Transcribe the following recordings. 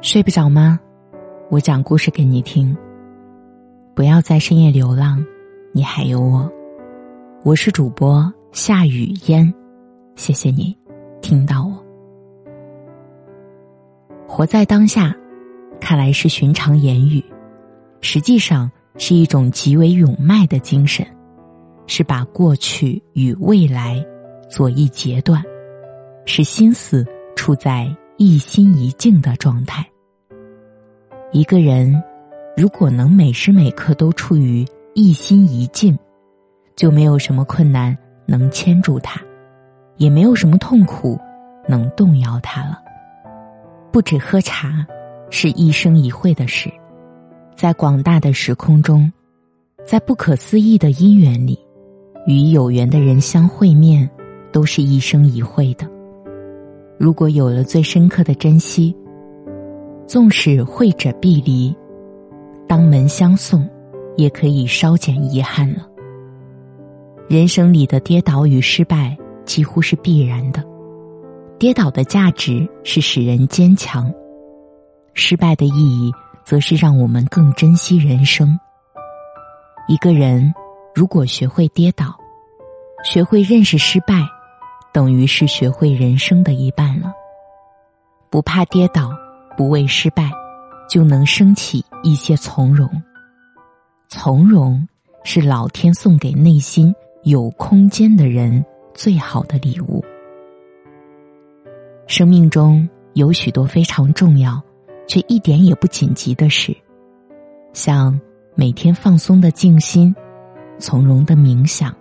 睡不着吗？我讲故事给你听。不要在深夜流浪，你还有我。我是主播夏雨嫣，谢谢你听到我。活在当下，看来是寻常言语，实际上是一种极为勇迈的精神，是把过去与未来做一截断，使心思处在。一心一境的状态。一个人如果能每时每刻都处于一心一境，就没有什么困难能牵住他，也没有什么痛苦能动摇他了。不止喝茶是一生一会的事，在广大的时空中，在不可思议的因缘里，与有缘的人相会面，都是一生一会的。如果有了最深刻的珍惜，纵使会者必离，当门相送，也可以稍减遗憾了。人生里的跌倒与失败几乎是必然的，跌倒的价值是使人坚强，失败的意义则是让我们更珍惜人生。一个人如果学会跌倒，学会认识失败。等于是学会人生的一半了。不怕跌倒，不畏失败，就能升起一些从容。从容是老天送给内心有空间的人最好的礼物。生命中有许多非常重要，却一点也不紧急的事，像每天放松的静心，从容的冥想，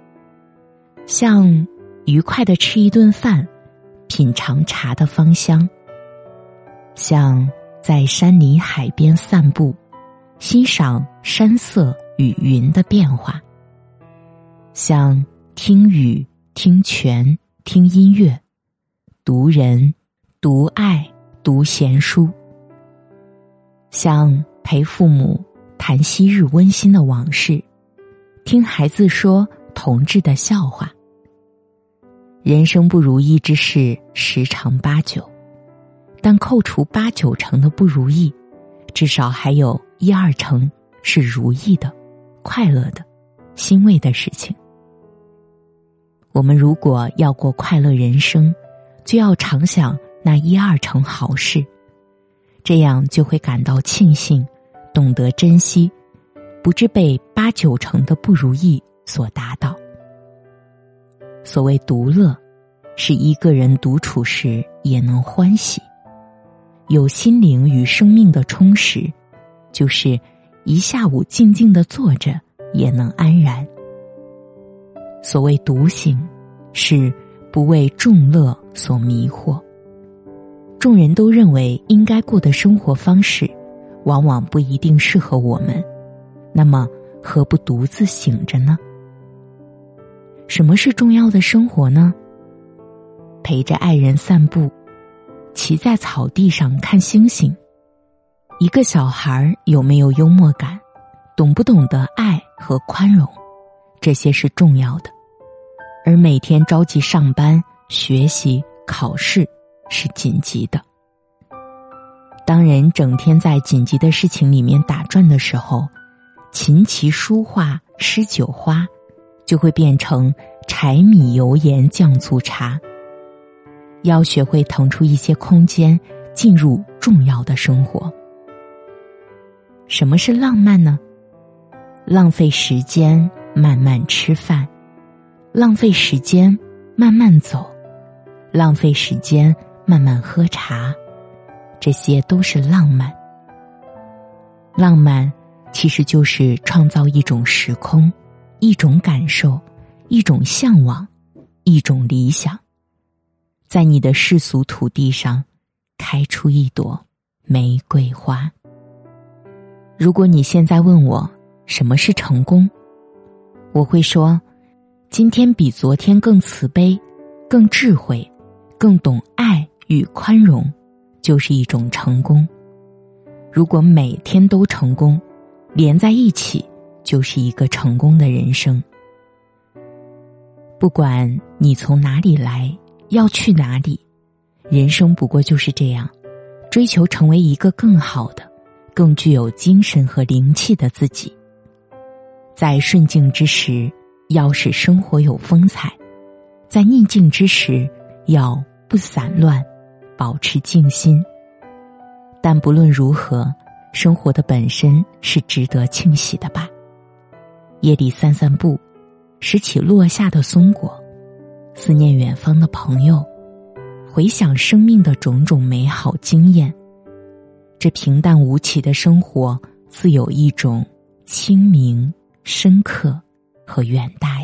像。愉快的吃一顿饭，品尝茶的芳香。像在山林海边散步，欣赏山色与云的变化。像听雨、听泉、听音乐，读人、读爱、读闲书。像陪父母谈昔日温馨的往事，听孩子说同志的笑话。人生不如意之事十常八九，但扣除八九成的不如意，至少还有一二成是如意的、快乐的、欣慰的事情。我们如果要过快乐人生，就要常想那一二成好事，这样就会感到庆幸，懂得珍惜，不致被八九成的不如意所打倒。所谓独乐，是一个人独处时也能欢喜，有心灵与生命的充实，就是一下午静静的坐着也能安然。所谓独行，是不为众乐所迷惑。众人都认为应该过的生活方式，往往不一定适合我们，那么何不独自醒着呢？什么是重要的生活呢？陪着爱人散步，骑在草地上看星星。一个小孩有没有幽默感，懂不懂得爱和宽容，这些是重要的。而每天着急上班、学习、考试是紧急的。当人整天在紧急的事情里面打转的时候，琴棋书画诗酒花。就会变成柴米油盐酱醋茶。要学会腾出一些空间，进入重要的生活。什么是浪漫呢？浪费时间慢慢吃饭，浪费时间慢慢走，浪费时间慢慢喝茶，这些都是浪漫。浪漫其实就是创造一种时空。一种感受，一种向往，一种理想，在你的世俗土地上开出一朵玫瑰花。如果你现在问我什么是成功，我会说：今天比昨天更慈悲、更智慧、更懂爱与宽容，就是一种成功。如果每天都成功，连在一起。就是一个成功的人生。不管你从哪里来，要去哪里，人生不过就是这样，追求成为一个更好的、更具有精神和灵气的自己。在顺境之时，要使生活有风采；在逆境之时，要不散乱，保持静心。但不论如何，生活的本身是值得庆喜的吧。夜里散散步，拾起落下的松果，思念远方的朋友，回想生命的种种美好经验。这平淡无奇的生活，自有一种清明。深刻和远大。